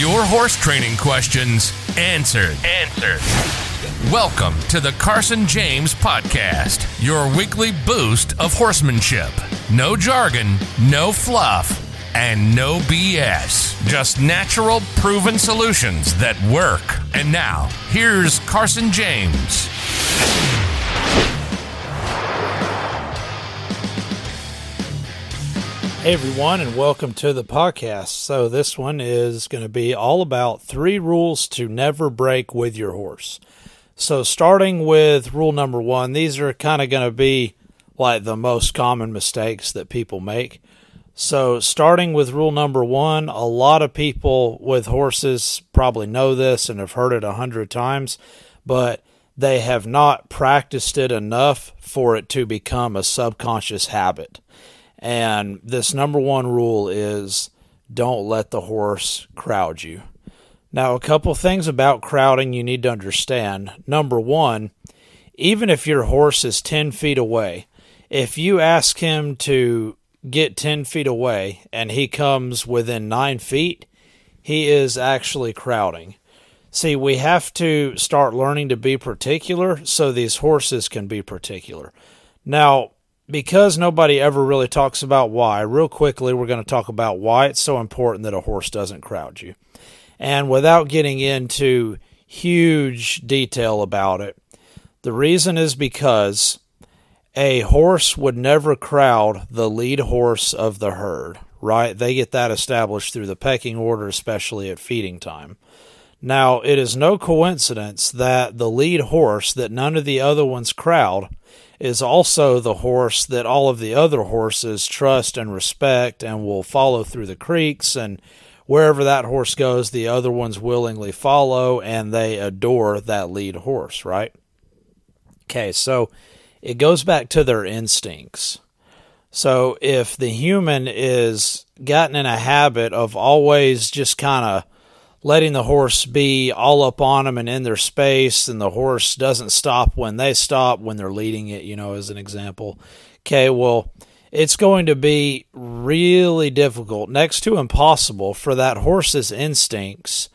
Your horse training questions answered. Answered. Welcome to the Carson James Podcast, your weekly boost of horsemanship. No jargon, no fluff, and no BS. Just natural, proven solutions that work. And now, here's Carson James. Hey everyone, and welcome to the podcast. So, this one is going to be all about three rules to never break with your horse. So, starting with rule number one, these are kind of going to be like the most common mistakes that people make. So, starting with rule number one, a lot of people with horses probably know this and have heard it a hundred times, but they have not practiced it enough for it to become a subconscious habit. And this number one rule is don't let the horse crowd you. Now, a couple things about crowding you need to understand. Number one, even if your horse is 10 feet away, if you ask him to get 10 feet away and he comes within 9 feet, he is actually crowding. See, we have to start learning to be particular so these horses can be particular. Now, because nobody ever really talks about why, real quickly, we're going to talk about why it's so important that a horse doesn't crowd you. And without getting into huge detail about it, the reason is because a horse would never crowd the lead horse of the herd, right? They get that established through the pecking order, especially at feeding time. Now, it is no coincidence that the lead horse that none of the other ones crowd is also the horse that all of the other horses trust and respect and will follow through the creeks and wherever that horse goes the other ones willingly follow and they adore that lead horse right? Okay so it goes back to their instincts. So if the human is gotten in a habit of always just kind of letting the horse be all up on them and in their space, and the horse doesn't stop when they stop when they're leading it, you know, as an example. Okay, well, it's going to be really difficult, next to impossible, for that horse's instincts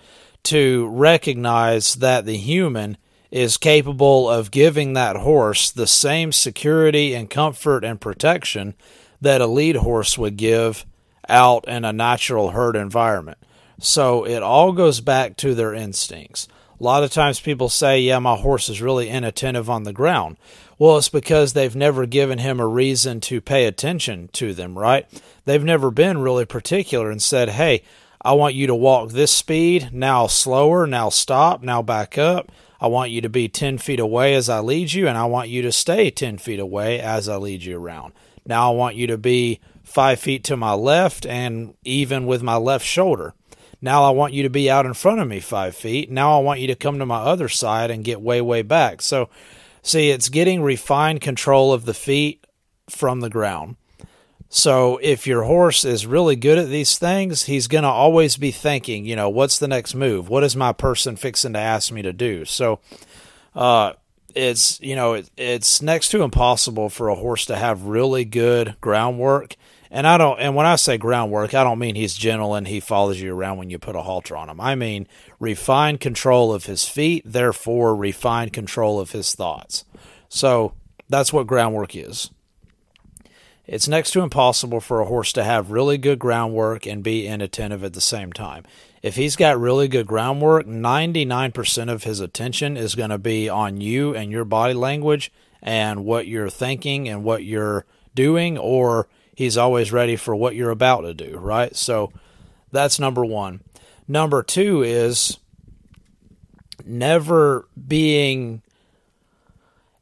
to recognize that the human is capable of giving that horse the same security and comfort and protection that a lead horse would give out in a natural herd environment. So it all goes back to their instincts. A lot of times people say, Yeah, my horse is really inattentive on the ground. Well, it's because they've never given him a reason to pay attention to them, right? They've never been really particular and said, Hey, I want you to walk this speed, now slower, now stop, now back up. I want you to be 10 feet away as I lead you, and I want you to stay 10 feet away as I lead you around. Now I want you to be five feet to my left and even with my left shoulder. Now I want you to be out in front of me five feet. Now I want you to come to my other side and get way, way back. So, see, it's getting refined control of the feet from the ground. So, if your horse is really good at these things, he's going to always be thinking, you know, what's the next move? What is my person fixing to ask me to do? So, uh, it's you know it, it's next to impossible for a horse to have really good groundwork and I don't, and when I say groundwork, I don't mean he's gentle and he follows you around when you put a halter on him. I mean refined control of his feet, therefore refined control of his thoughts. So that's what groundwork is. It's next to impossible for a horse to have really good groundwork and be inattentive at the same time. If he's got really good groundwork, 99% of his attention is going to be on you and your body language and what you're thinking and what you're doing or he's always ready for what you're about to do, right? So that's number one. Number two is never being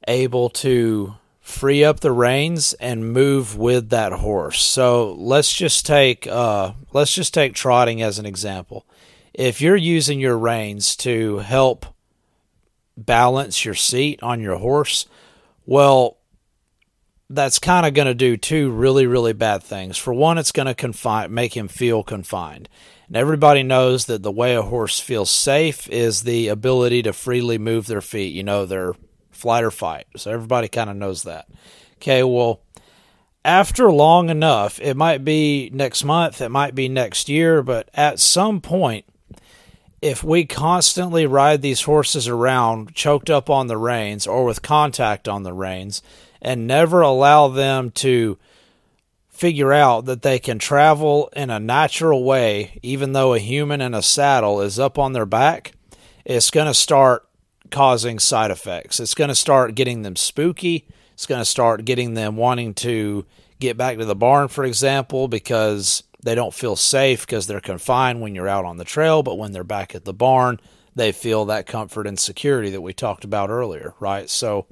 able to free up the reins and move with that horse. So let's just take uh, let's just take trotting as an example. If you're using your reins to help balance your seat on your horse, well, that's kind of going to do two really really bad things. For one, it's going to confine make him feel confined. And everybody knows that the way a horse feels safe is the ability to freely move their feet, you know, their flight or fight. So everybody kind of knows that. Okay, well, after long enough, it might be next month, it might be next year, but at some point if we constantly ride these horses around choked up on the reins or with contact on the reins and never allow them to figure out that they can travel in a natural way, even though a human in a saddle is up on their back, it's going to start causing side effects. It's going to start getting them spooky. It's going to start getting them wanting to get back to the barn, for example, because they don't feel safe because they're confined when you're out on the trail, but when they're back at the barn, they feel that comfort and security that we talked about earlier, right? So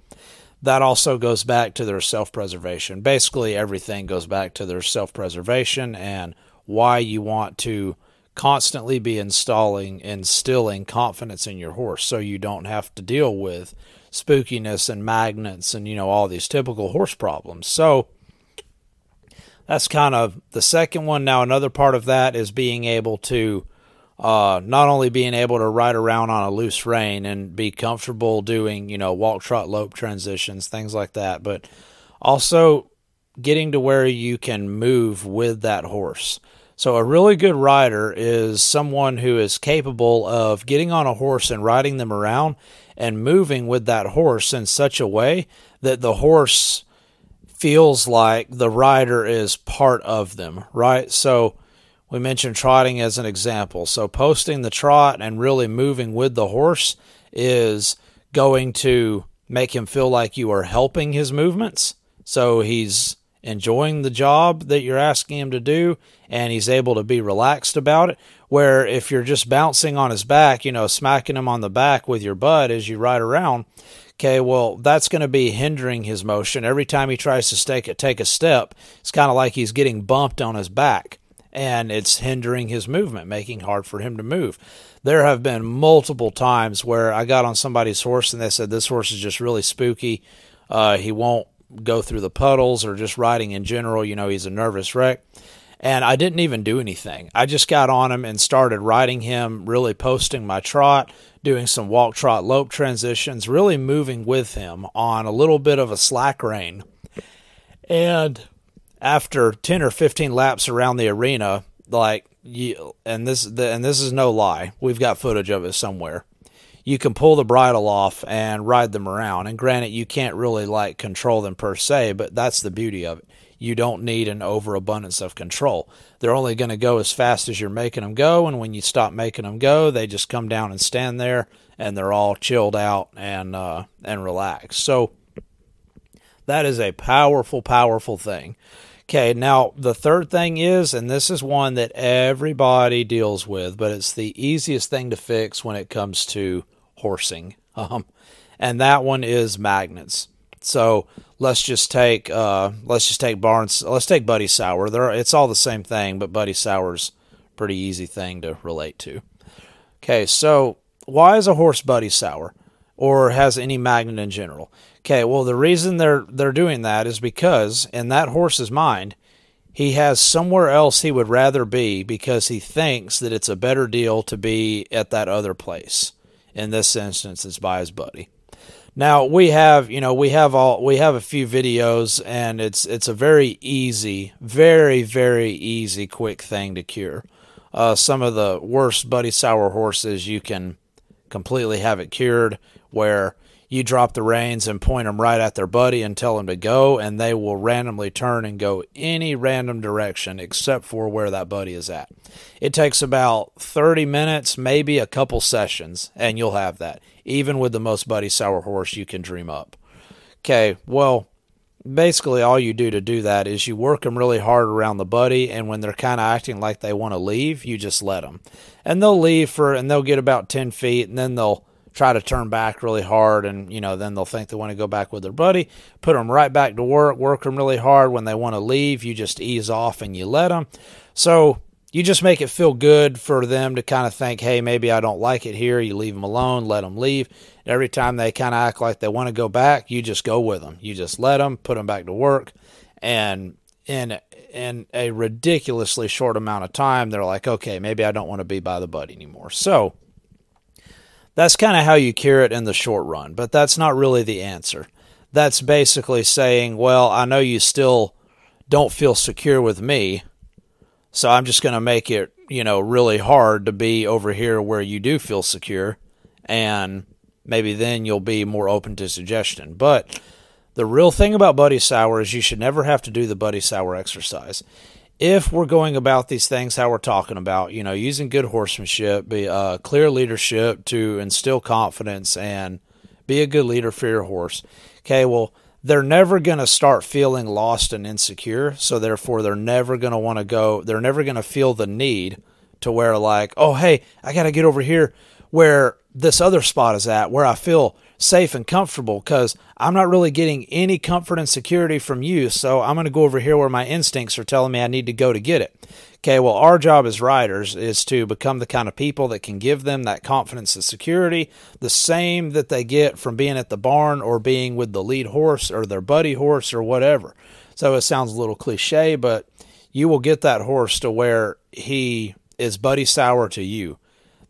that also goes back to their self preservation. Basically, everything goes back to their self preservation and why you want to constantly be installing instilling confidence in your horse so you don't have to deal with spookiness and magnets and you know all these typical horse problems. So that's kind of the second one. Now, another part of that is being able to uh, not only being able to ride around on a loose rein and be comfortable doing, you know, walk, trot, lope transitions, things like that, but also getting to where you can move with that horse. So, a really good rider is someone who is capable of getting on a horse and riding them around and moving with that horse in such a way that the horse feels like the rider is part of them, right? So we mentioned trotting as an example. So posting the trot and really moving with the horse is going to make him feel like you are helping his movements. So he's enjoying the job that you're asking him to do and he's able to be relaxed about it. Where if you're just bouncing on his back, you know, smacking him on the back with your butt as you ride around, Okay, well, that's going to be hindering his motion. Every time he tries to take, a step, it's kind of like he's getting bumped on his back, and it's hindering his movement, making hard for him to move. There have been multiple times where I got on somebody's horse and they said, This horse is just really spooky. Uh, he won't go through the puddles or just riding in general. You know, he's a nervous wreck. And I didn't even do anything. I just got on him and started riding him, really posting my trot, doing some walk, trot, lope transitions, really moving with him on a little bit of a slack rein. And after 10 or 15 laps around the arena, like you, and this and this is no lie. We've got footage of it somewhere. You can pull the bridle off and ride them around. And granted, you can't really like control them per se, but that's the beauty of it you don't need an overabundance of control. They're only going to go as fast as you're making them go, and when you stop making them go, they just come down and stand there, and they're all chilled out and uh, and relaxed. So that is a powerful, powerful thing. Okay, now the third thing is, and this is one that everybody deals with, but it's the easiest thing to fix when it comes to horsing. Um, and that one is magnets. So let's just take uh, let's just take Barnes. Let's take Buddy Sour. There, it's all the same thing, but Buddy Sour's pretty easy thing to relate to. Okay, so why is a horse Buddy Sour, or has any magnet in general? Okay, well the reason they're they're doing that is because in that horse's mind, he has somewhere else he would rather be because he thinks that it's a better deal to be at that other place. In this instance, it's by his buddy. Now we have, you know, we have all we have a few videos, and it's it's a very easy, very very easy, quick thing to cure. Uh, some of the worst Buddy Sour horses you can completely have it cured, where you drop the reins and point them right at their buddy and tell them to go, and they will randomly turn and go any random direction except for where that buddy is at. It takes about 30 minutes, maybe a couple sessions, and you'll have that even with the most buddy sour horse you can dream up. Okay, well, basically all you do to do that is you work them really hard around the buddy and when they're kind of acting like they want to leave you just let them and they'll leave for and they'll get about 10 feet and then they'll try to turn back really hard and you know then they'll think they want to go back with their buddy put them right back to work work them really hard when they want to leave you just ease off and you let them so you just make it feel good for them to kind of think, hey, maybe I don't like it here. You leave them alone, let them leave. Every time they kind of act like they want to go back, you just go with them. You just let them, put them back to work, and in in a ridiculously short amount of time, they're like, okay, maybe I don't want to be by the buddy anymore. So that's kind of how you cure it in the short run, but that's not really the answer. That's basically saying, well, I know you still don't feel secure with me so I'm just going to make it you know, really hard to be over here where you do feel secure. And maybe then you'll be more open to suggestion. But the real thing about Buddy Sour is you should never have to do the Buddy Sour exercise. If we're going about these things how we're talking about, you know, using good horsemanship, be uh, clear leadership to instill confidence and be a good leader for your horse. Okay, well, they're never going to start feeling lost and insecure. So therefore, they're never going to want to go. They're never going to feel the need to where like, oh hey, I got to get over here where this other spot is at, where I feel safe and comfortable because I'm not really getting any comfort and security from you. So I'm going to go over here where my instincts are telling me I need to go to get it. Okay, well, our job as riders is to become the kind of people that can give them that confidence and security, the same that they get from being at the barn or being with the lead horse or their buddy horse or whatever. So it sounds a little cliche, but you will get that horse to where he is buddy sour to you.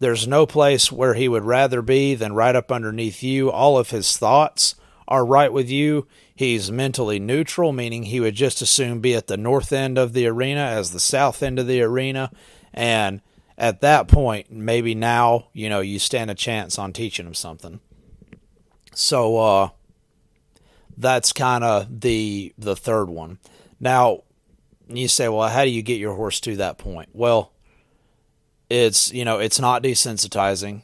There's no place where he would rather be than right up underneath you. All of his thoughts are right with you. He's mentally neutral, meaning he would just as soon be at the north end of the arena as the south end of the arena. And at that point, maybe now, you know, you stand a chance on teaching him something. So uh that's kind of the the third one. Now, you say, well, how do you get your horse to that point? Well, it's you know it's not desensitizing.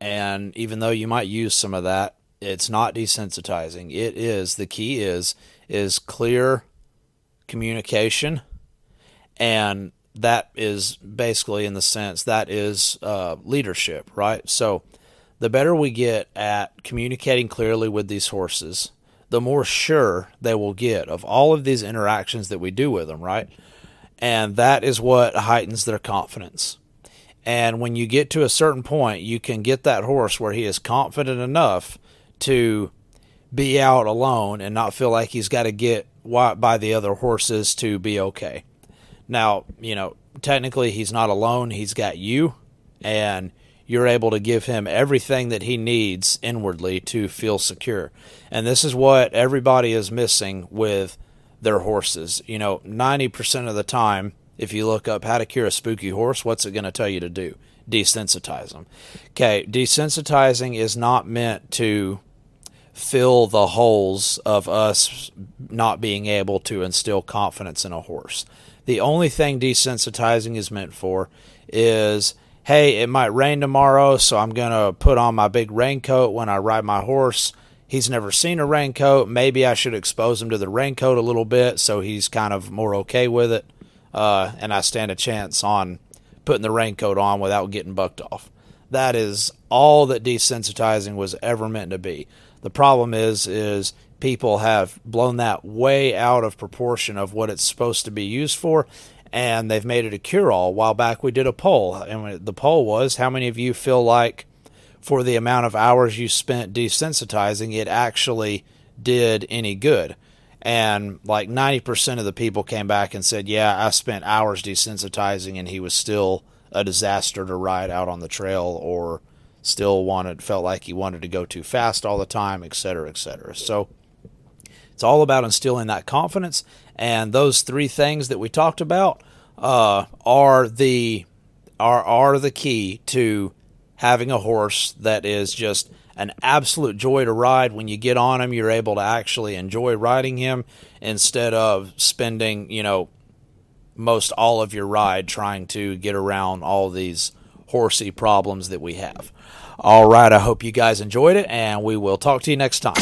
And even though you might use some of that it's not desensitizing. It is the key is is clear communication. And that is basically in the sense that is uh, leadership right? So the better we get at communicating clearly with these horses the more sure they will get of all of these interactions that we do with them right? And that is what heightens their confidence and when you get to a certain point, you can get that horse where he is confident enough to be out alone and not feel like he's got to get by the other horses to be okay. Now, you know, technically he's not alone, he's got you, and you're able to give him everything that he needs inwardly to feel secure. And this is what everybody is missing with their horses. You know, 90% of the time, if you look up how to cure a spooky horse, what's it going to tell you to do? Desensitize them. Okay, desensitizing is not meant to fill the holes of us not being able to instill confidence in a horse. The only thing desensitizing is meant for is hey, it might rain tomorrow, so I'm going to put on my big raincoat when I ride my horse. He's never seen a raincoat. Maybe I should expose him to the raincoat a little bit so he's kind of more okay with it uh, and I stand a chance on putting the raincoat on without getting bucked off. That is all that desensitizing was ever meant to be. The problem is, is people have blown that way out of proportion of what it's supposed to be used for, and they've made it a cure-all. A while back, we did a poll, and the poll was, how many of you feel like for the amount of hours you spent desensitizing, it actually did any good? And like 90% of the people came back and said, "Yeah, I spent hours desensitizing and he was still a disaster to ride out on the trail or still wanted felt like he wanted to go too fast all the time, etc., etc." So it's all about instilling that confidence and those three things that we talked about uh, are the are are the key to having a horse that is just an absolute joy to ride. When you get on him, you're able to actually enjoy riding him instead of spending, you know, most all of your ride trying to get around all these horsey problems that we have. All right, I hope you guys enjoyed it, and we will talk to you next time.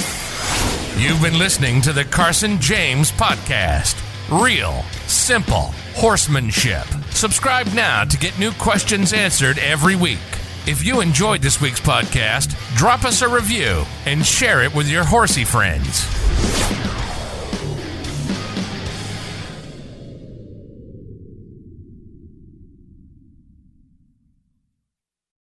You've been listening to the Carson James Podcast. Real, simple horsemanship. Subscribe now to get new questions answered every week. If you enjoyed this week's podcast, drop us a review and share it with your horsey friends.